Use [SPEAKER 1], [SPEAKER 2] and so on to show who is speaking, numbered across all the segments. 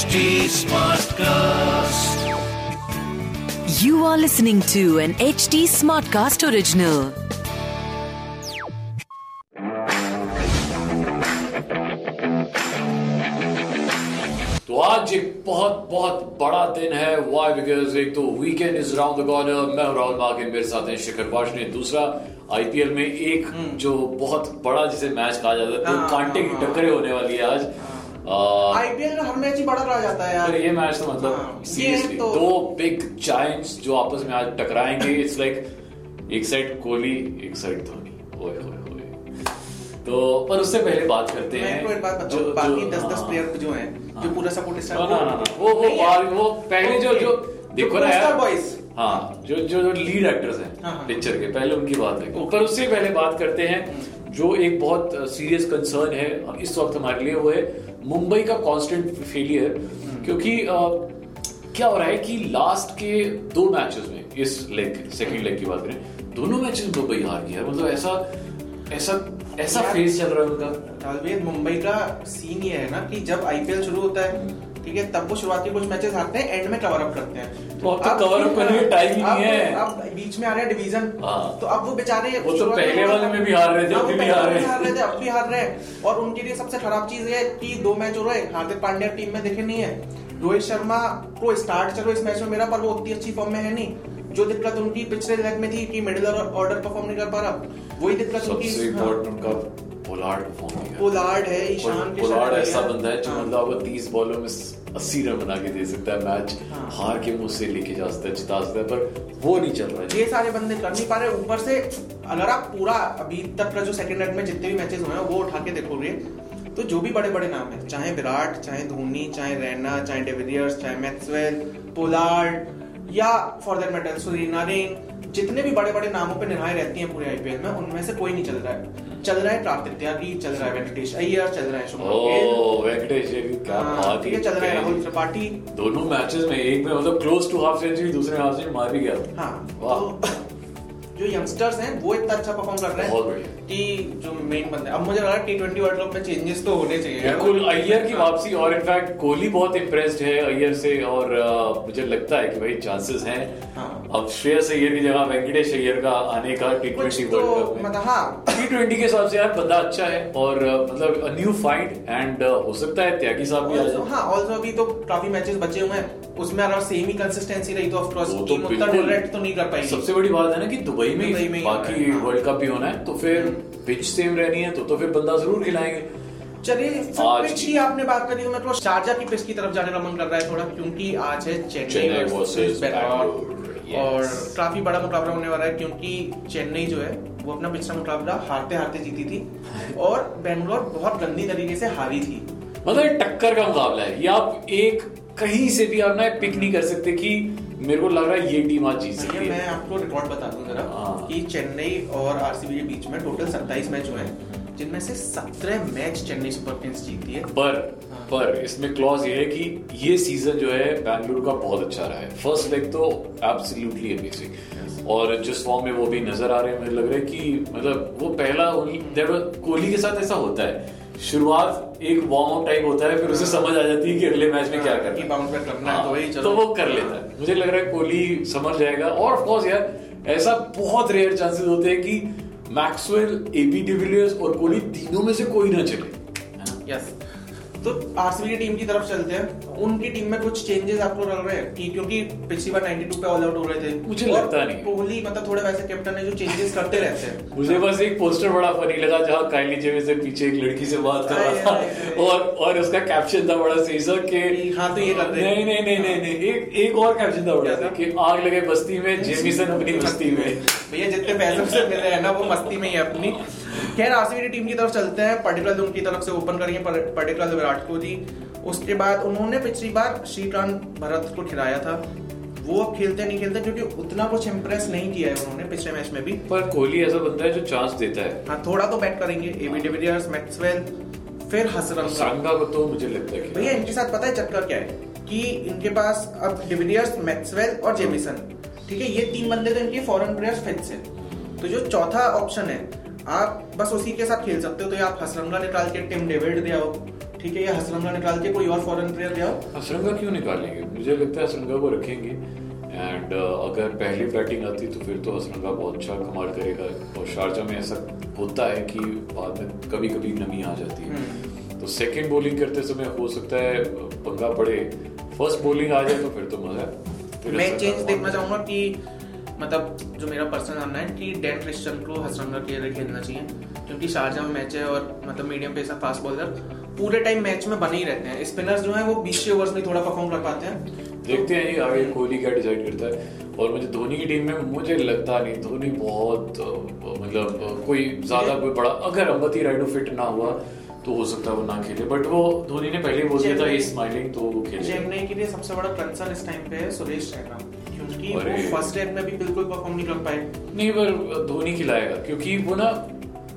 [SPEAKER 1] HD Smartcast.
[SPEAKER 2] You are listening to an HD Smartcast original.
[SPEAKER 3] तो आज एक बहुत बहुत बड़ा दिन है। वाई बिकॉज़ एक तो weekend is round the corner मैं हूँ राहुल मार्किन मेरे साथ हैं शिखर ने दूसरा। आईपीएल में एक जो बहुत बड़ा जिसे मैच कहा जाता है दो
[SPEAKER 4] हाँ,
[SPEAKER 3] कांटे की
[SPEAKER 4] हाँ,
[SPEAKER 3] टक्करें होने वाली है आज।
[SPEAKER 4] आईपीएल में हर मैच ही बड़ा रहा जाता है यार।
[SPEAKER 3] ये मैच तो मतलब
[SPEAKER 4] हाँ,
[SPEAKER 3] सीरियसली
[SPEAKER 4] तो-
[SPEAKER 3] दो बिग जायंट्स जो आपस में आज टकराएँगे इट्स लाइक एक साइड कोहली एक साइड धोनी। ओए होए होए तो पर उससे पहले बात करते हैं।
[SPEAKER 4] एक बात
[SPEAKER 3] जो-
[SPEAKER 4] बाकी दस दस
[SPEAKER 3] हाँ।
[SPEAKER 4] प्लेयर जो हैं जो पूरा सपोर्ट
[SPEAKER 3] ना, वो वो वो पहले जो जो देखो ना यार। हाँ जो जो जो लीड एक्टर्स
[SPEAKER 4] हाँ,
[SPEAKER 3] हैं
[SPEAKER 4] हाँ।
[SPEAKER 3] पिक्चर के पहले उनकी बात है। पर उससे पहले बात करते हैं जो एक बहुत सीरियस कंसर्न है इस वक्त हमारे लिए वो है मुंबई का कांस्टेंट फेलियर क्योंकि अ, क्या हो रहा है कि लास्ट के दो मैचेस में इस लेग सेकंड लेग की बात करें दोनों मैचेस मुंबई हार है। मतलब ऐसा ऐसा ऐसा फेस चल रहा है उनका।
[SPEAKER 4] तालवेद मुंबई का सीन ये है ना कि जब आईपीएल शुरू होता है ठीक है तब वो शुरुआती कुछ मैचेस हारते हैं एंड में कवर अप करते हैं।
[SPEAKER 3] तो अब तो करने ही नहीं है।
[SPEAKER 4] अब बीच में आ रहे हैं डिवीज़न
[SPEAKER 3] हाँ।
[SPEAKER 4] तो अब वो बेचारे
[SPEAKER 3] वो तो पहले वाले में भी हार रहे थे, भी हार रहे
[SPEAKER 4] में। हार रहे थे अब भी हार रहे हैं और उनके लिए सबसे खराब चीज़ ये है कि दो मैच हो रहे हार्दिक पांड्या टीम में दिखे नहीं है रोहित शर्मा को स्टार्ट चलो इस मैच में मेरा पर वो उतनी अच्छी फॉर्म में है नहीं जो दिक्कत उनकी पिछले लेग में थी कि मिडिल ऑर्डर परफॉर्म नहीं कर पा रहा वही दिक्कत उनकी।
[SPEAKER 3] इम्पोर्टेंट उनका पोलार्ड परफॉर्म
[SPEAKER 4] पोलार्ड है ईशान
[SPEAKER 3] पोलार्ड ऐसा बंदा है जो
[SPEAKER 4] हाँ।
[SPEAKER 3] मतलब आपको तीस बॉलों में अस्सी रन बना के दे सकता है मैच।
[SPEAKER 4] हाँ।
[SPEAKER 3] हार के मुँह से लेके जा सकता है जिता सकता है पर वो नहीं चल रहा है।
[SPEAKER 4] ये सारे बंदे कर नहीं पा रहे। ऊपर से अगर आप पूरा अभी तक का जो सेकंड में जितने भी मैचेस हुए हैं वो उठा के देखोगे तो जो भी बड़े बड़े नाम है चाहे विराट चाहे धोनी चाहे रैना चाहे डेविलियर्स चाहे मैक्सवेल पोलार्ड या फॉर दैट मैटर सुरीना रिंग जितने भी बड़े बड़े नामों पर निगाहें रहती हैं पूरे आईपीएल में उनमें से कोई नहीं चल रहा है। चल रहा है प्राप्त त्यागी चल रहा है वेंकटेश अय्यर चल रहा है
[SPEAKER 3] शुभम वेंकटेश क्या
[SPEAKER 4] हाँ,
[SPEAKER 3] बात
[SPEAKER 4] है चल रहा है राहुल त्रिपाठी।
[SPEAKER 3] दोनों मैचेस में एक में मतलब क्लोज टू हाफ़ सेंचुरी दूसरे हाफ़ सेंचुरी मार भी गया।
[SPEAKER 4] हाँ
[SPEAKER 3] वाह।
[SPEAKER 4] तो जो यंगस्टर्स हैं वो इतना अच्छा परफॉर्म कर रहे हैं कि जो मेन बंदे अब मुझे लग रहा है टी ट्वेंटी वर्ल्ड कप में चेंजेस तो होने चाहिए।
[SPEAKER 3] बिल्कुल अय्यर की। वापसी और इनफैक्ट कोहली बहुत इम्प्रेस्ड है अय्यर से और मुझे लगता है कि भाई चांसेस हैं।
[SPEAKER 4] हाँ।
[SPEAKER 3] अब श्रेयस अय्यर की जगह वेंकटेश अय्यर का आने का टी ट्वेंटी वर्ल्ड कप में।
[SPEAKER 4] मतलब हाँ।
[SPEAKER 3] टी ट्वेंटी के हिसाब से यार बंदा अच्छा है और अ, मतलब न्यू फाइंड एंड हो सकता है त्यागी साहब भी आ जाए।
[SPEAKER 4] हाँ ऑल्सो अभी तो काफ़ी मैचेस बचे हुए हैं। उसमें अगर सेम ही कंसिस्टेंसी रही तो ऑफ़ कोर्स टीम उतना। डायरेक्ट तो नहीं कर पाएगी।
[SPEAKER 3] सबसे बड़ी बात है ना कि दुबई में
[SPEAKER 4] दुबई में
[SPEAKER 3] बाकी। वर्ल्ड कप भी होना है तो फिर पिच सेम रहनी है तो तो फिर बंदा ज़रूर खिलाएँगे।
[SPEAKER 4] चलिए
[SPEAKER 3] आज
[SPEAKER 4] पिच
[SPEAKER 3] की-
[SPEAKER 4] आपने बात करी मैं थोड़ा शारजा की पिच की तरफ़ जाने का मन कर रहा है थोड़ा क्योंकि आज है
[SPEAKER 3] चेन्नई
[SPEAKER 4] वर्सेस
[SPEAKER 3] बैंगलोर
[SPEAKER 4] और काफ़ी बड़ा मुकाबला होने वाला है क्योंकि चेन्नई जो है वो अपना पिछला मुकाबला हारते हारते जीती थी और बैंगलोर बहुत गंदी तरीके से हारी थी।
[SPEAKER 3] मतलब टक्कर का मुकाबला है ये आप एक कहीं से भी आप ना पिक नहीं कर सकते कि मेरे को लग रहा है ये टीम आज जीत सकती
[SPEAKER 4] मैं आपको रिकॉर्ड बता दूँ जरा
[SPEAKER 3] हाँ।
[SPEAKER 4] कि चेन्नई और आरसीबी के बीच में टोटल 27 मैच हुए हैं जिनमें से 17 मैच चेन्नई सुपर किंग्स जीती है।
[SPEAKER 3] पर पर इसमें क्लॉज ये है कि ये सीज़न जो है बैंगलोर का बहुत अच्छा रहा है। फ़र्स्ट लेग तो एब्सोल्युटली अमेजिंग और जिस फॉर्म में वो भी नज़र आ रहे हैं मुझे लग रहा है कि मतलब वो पहला कोहली के साथ ऐसा होता है। शुरुआत एक वार्म अप टाइप होता है फिर उसे समझ आ जाती है कि अगले मैच में क्या
[SPEAKER 4] हाँ,
[SPEAKER 3] करना
[SPEAKER 4] कि
[SPEAKER 3] है
[SPEAKER 4] bounce back करना है,
[SPEAKER 3] हाँ,
[SPEAKER 4] तो वही चलो।
[SPEAKER 3] तो वो कर लेता है। मुझे लग रहा है कोहली समझ जाएगा। और ऑफ़ कोर्स यार ऐसा बहुत रेयर चांसेस होते हैं कि मैक्सवेल एबी डिविलियर्स और कोहली तीनों में से कोई ना चले।
[SPEAKER 4] यस तो आरसीबी की टीम की तरफ़ चलते हैं। उनकी टीम में कुछ चेंजेस आपको लग रहे हैं? कि क्योंकि पिछली बार 92 पे ऑल आउट हो रहे थे।
[SPEAKER 3] मुझे लगता नहीं।
[SPEAKER 4] कोहली मतलब थोड़े वैसे कैप्टन है जो चेंजेस करते रहते हैं।
[SPEAKER 3] मुझे बस एक पोस्टर बड़ा फनी लगा जहाँ काइली जेमे से पीछे एक लड़की से बात कर रहा था। और और उसका कैप्शन था बड़ा सही सा कि
[SPEAKER 4] हाँ, तो ये कर रहे हैं।
[SPEAKER 3] नहीं नहीं नहीं नहीं एक एक और कैप्शन था बड़ा
[SPEAKER 4] था?
[SPEAKER 3] कि आग लगे बस्ती में जेमिसन अपनी बस्ती में।
[SPEAKER 4] भैया जितने पैसे मिल रहे हैं ना वो मस्ती में ही अपनी। खैर आरसीबी की टीम की तरफ़ चलते हैं। पर्टिकुलर उनकी तरफ़ से ओपन करेंगे पर्टिकुलर विराट कोहली। उसके बाद उन्होंने पिछली बार श्रीकांत भरत को खिलाया था। वो अब खेलते नहीं खेलते क्योंकि उतना कुछ इम्प्रेस नहीं किया है उन्होंने पिछले मैच में भी।
[SPEAKER 3] पर कोहली ऐसा बंदा है जो चांस देता है।
[SPEAKER 4] हाँ थोड़ा तो बैट करेंगे। एबी डिविलियर्स मैक्सवेल फिर हसरंगा
[SPEAKER 3] संगा को तो मुझे लगता है
[SPEAKER 4] भैया इनके साथ पता है चक्कर क्या है? कि इनके पास अब डिविलियर्स मैक्सवेल और जेमिसन ठीक है ये तीन बंदे तो इनके फॉरेन प्लेयर्स फिक्स है। तो जो चौथा ऑप्शन है आप बस उसी के साथ खेल सकते हो तो या आप हसरंगा निकाल के टिम डेविड दे आओ ठीक है? ये हसरंगा निकाल के कोई और फॉरेन प्लेयर ले आओ।
[SPEAKER 3] असरंगा क्यों निकालेंगे? मुझे लगता है असरंगा को रखेंगे। एंड uh, अगर पहले बैटिंग आती तो फिर तो असरंगा बहुत अच्छा कमाल करेगा। और शारजा में ऐसा होता है कि बाद में कभी कभी नमी आ जाती है। तो सेकेंड बॉलिंग करते समय हो सकता है पंगा पड़े। फ़र्स्ट बॉलिंग आ जाए तो फिर तो मज़ा है।
[SPEAKER 4] मैं चेंज देखना चाहूँगा कि मतलब जो मेरा पर्सनल मानना है कि डैन क्रिश्चियन को हसरंगा के खेलना चाहिए, क्योंकि शारजा में मैच है और मतलब मीडियम पेस फास्ट बॉलर पूरे टाइम मैच में बने ही रहते हैं। स्पिनर्स जो है वो बीस ओवर्स में थोड़ा परफॉर्म कर पाते हैं।
[SPEAKER 3] देखते हैं ये आगे कोहली क्या डिसाइड करता है। और मुझे धोनी की टीम में मुझे लगता नहीं, धोनी बहुत मतलब कोई ज़्यादा कोई बड़ा, अगर अंबती राइडो फिट ना हुआ तो हो सकता है वो ना खेले। बट वो धोनी ने पहले बोल दिया था
[SPEAKER 4] चेन्नई-
[SPEAKER 3] स्माइलिंग तो वो खेले
[SPEAKER 4] चेन्नई के लिए सबसे बड़ा कंसर्न इस टाइम पे है सुरेश रैना क्योंकि वो फ़र्स्ट डे में भी बिल्कुल परफॉर्म नहीं कर पाए।
[SPEAKER 3] नहीं पर धोनी खिलाएगा क्योंकि वो ना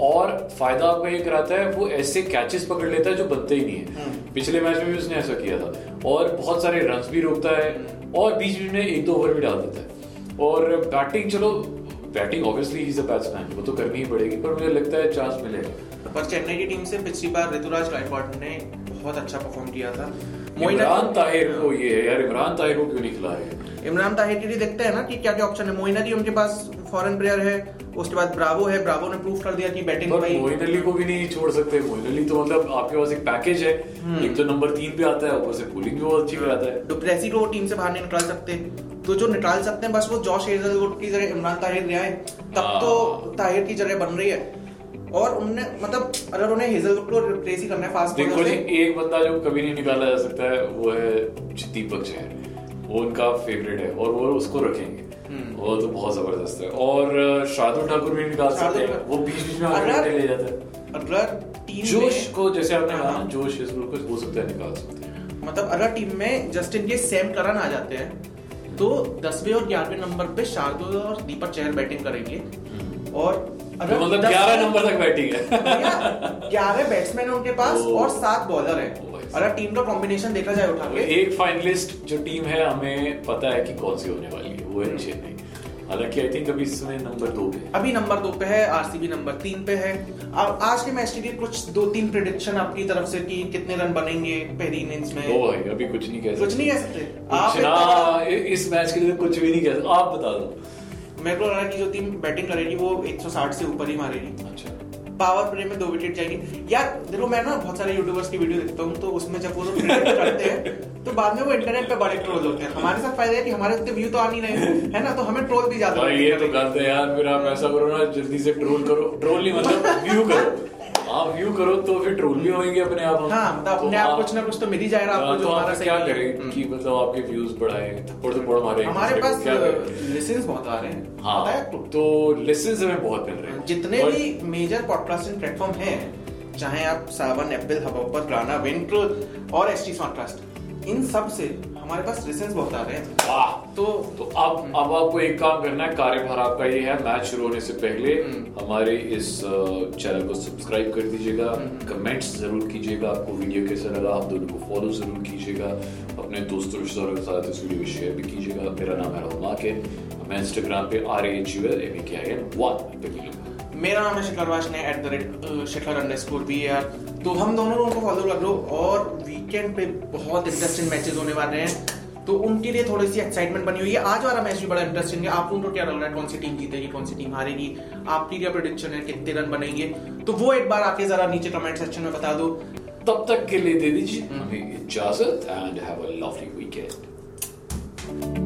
[SPEAKER 3] और फ़ायदा आपका ये कराता है वो ऐसे कैचेस पकड़ लेता है जो बनते ही नहीं है।
[SPEAKER 4] हम्म।
[SPEAKER 3] पिछले मैच में भी उसने ऐसा किया था। और बहुत सारे रन भी रोकता है और बीच बीच में एक दो ओवर भी डाल देता है। और बैटिंग चलो batting obviously is a batsman वो तो करनी ही पड़ेगी पर मुझे लगता है चांस मिलेगा।
[SPEAKER 4] पर चेन्नई की टीम से पिछली बार ऋतुराज गायकवाड़ ने बहुत अच्छा परफॉर्म किया था।
[SPEAKER 3] इमरान ताहिर को ये है यार इमरान ताहिर को क्यों नहीं खिला रहे
[SPEAKER 4] इमरान ताहिर के लिए देखते हैं ना कि क्या क्या ऑप्शन है। मोइन अली उनके पास फॉरेन प्लेयर है उसके बाद ब्रावो है। ब्रावो ने प्रूव कर दिया कि बैटिंग भाई
[SPEAKER 3] मोइन अली को भी नहीं छोड़ सकते। मोइन अली तो मतलब आपके पास एक पैकेज है।
[SPEAKER 4] हम्म।
[SPEAKER 3] एक तो नंबर तीन पे आता है ऊपर से बॉलिंग भी बहुत अच्छी कराता है।
[SPEAKER 4] डुप्लेसी को टीम से बाहर नहीं निकाल सकते। तो जो निकाल सकते हैं बस वो जॉश हेजलवुड की जगह इमरान ताहिर ले आए तब
[SPEAKER 3] हाँ।
[SPEAKER 4] तो ताहिर की जगह बन रही है। और उनने मतलब अगर उन्हें हेजलवुड को रिप्लेस ही करना है फास्ट
[SPEAKER 3] देखो जी एक बंदा जो कभी नहीं निकाला जा सकता है वो है दीपक जैन वो उनका फेवरेट है और वो उसको रखेंगे।
[SPEAKER 4] हम्म।
[SPEAKER 3] वो तो बहुत ज़बरदस्त है। और शार्दुल ठाकुर भी निकाल सकते। हैं वो बीच बीच में विकेट ले जाता है।
[SPEAKER 4] अगर टीम
[SPEAKER 3] जोश को जैसे आपने कहा
[SPEAKER 4] हाँ।
[SPEAKER 3] जोश इस को हो सकता है निकाल सकते हैं।
[SPEAKER 4] मतलब अगर टीम में जस्टिन के सेम करन आ जाते हैं तो दसवें और ग्यारहवें नंबर पे शार्दुल और दीपक चहर बैटिंग करेंगे। और
[SPEAKER 3] तो मतलब ग्यारह नंबर तक बैटिंग है।
[SPEAKER 4] ग्यारह बैट्समैन है उनके पास और सात बॉलर है। अगर टीम का कॉम्बिनेशन देखा जाए उठा के।
[SPEAKER 3] एक फाइनलिस्ट जो टीम है हमें पता है कि कौन सी होने वाली है वो
[SPEAKER 4] हम्म।
[SPEAKER 3] है चेन्नई। हालाँकि आई थिंक अभी इसमें नंबर दो पे है।
[SPEAKER 4] अभी नंबर दो पे है आरसीबी नंबर तीन पे है। अब आज के मैच के लिए कुछ दो तीन प्रिडिक्शन आपकी तरफ़ से कि कितने रन बनेंगे पहली इनिंग्स में।
[SPEAKER 3] ओ भाई अभी कुछ नहीं कह सकते
[SPEAKER 4] कुछ नहीं कह सकते।
[SPEAKER 3] आप
[SPEAKER 4] आप इतना-
[SPEAKER 3] इस मैच के लिए तो कुछ भी नहीं कह सकते। आप बता दो।
[SPEAKER 4] मेरे को लग रहा है कि जो टीम बैटिंग करेगी वो 160 से ऊपर ही मारेगी।
[SPEAKER 3] अच्छा।
[SPEAKER 4] पावर प्ले में दो विकेट जाएगी। यार देखो मैं ना बहुत सारे यूट्यूबर्स की वीडियो देखता हूँ तो उसमें जब वो लोग करते हैं तो बाद में वो इंटरनेट पे बड़े ट्रोल होते हैं। हमारे साथ फ़ायदा है कि हमारे उतने व्यू तो आ नहीं रहे है ना? तो हमें ट्रोल भी ज़्यादा
[SPEAKER 3] ये तो। गलत है यार। फिर आप ऐसा करो ना जल्दी से ट्रोल करो। ट्रोल नहीं मतलब व्यू करो। आप व्यू करो तो फिर ट्रोल भी होंगे अपने आप
[SPEAKER 4] हाँ मतलब
[SPEAKER 3] तो
[SPEAKER 4] अपने आप
[SPEAKER 3] आप-
[SPEAKER 4] कुछ ना कुछ तो मिल ही जाएगा आपको
[SPEAKER 3] हाँ,
[SPEAKER 4] जो
[SPEAKER 3] तो
[SPEAKER 4] हमारा
[SPEAKER 3] क्या करें
[SPEAKER 4] हम्म।
[SPEAKER 3] कि मतलब आपके व्यूज़ बढ़ाए थप्पड़ थप्पड़ मारे
[SPEAKER 4] हमारे पास
[SPEAKER 3] करें?
[SPEAKER 4] बहुत आ रहे हैं। हाँ
[SPEAKER 3] तो लिसन्स हमें बहुत मिल रहे हैं।
[SPEAKER 4] जितने भी मेजर पॉडकास्टिंग प्लेटफॉर्म हैं चाहे आप सावन एप्पल हबपर गाना विंट और एस टी इन सबसे हमारे पास लिसन्स बहुत आ रहे हैं
[SPEAKER 3] वाह
[SPEAKER 4] तो
[SPEAKER 3] तो अब अब आपको एक काम करना है कार्यभार आपका ये है मैच शुरू होने से पहले
[SPEAKER 4] हम्म।
[SPEAKER 3] हमारे इस चैनल को सब्सक्राइब कर दीजिएगा
[SPEAKER 4] हम्म।
[SPEAKER 3] कमेंट्स ज़रूर कीजिएगा आपको वीडियो कैसा लगा आप दोनों को फॉलो ज़रूर कीजिएगा अपने दोस्तों रिश्तेदारों के साथ इस वीडियो को शेयर भी कीजिएगा मेरा नाम है राहुल माके मैं इंस्टाग्राम पे R H U L M A K I N one पे मिलूँगा
[SPEAKER 4] मेरा नाम है Shikhar Varshney at the rate Shikhar underscore B R तो हम दोनों लोगों को फॉलो कर लो और वीकेंड पे बहुत इंटरेस्टिंग मैचेस होने वाले हैं। तो उनके लिए थोड़ी सी एक्साइटमेंट बनी हुई है। आज वाला मैच भी बड़ा इंटरेस्टिंग है। आप उनको क्या लग रहा है? कौन सी टीम जीतेगी कौन सी टीम हारेगी? आपकी क्या प्रोडिक्शन है? कितने रन बनेंगे? तो वो एक बार आके जरा नीचे कमेंट सेक्शन में बता दो।
[SPEAKER 3] तब तक के लिए दे दीजिए। इजाज़त and have a lovely weekend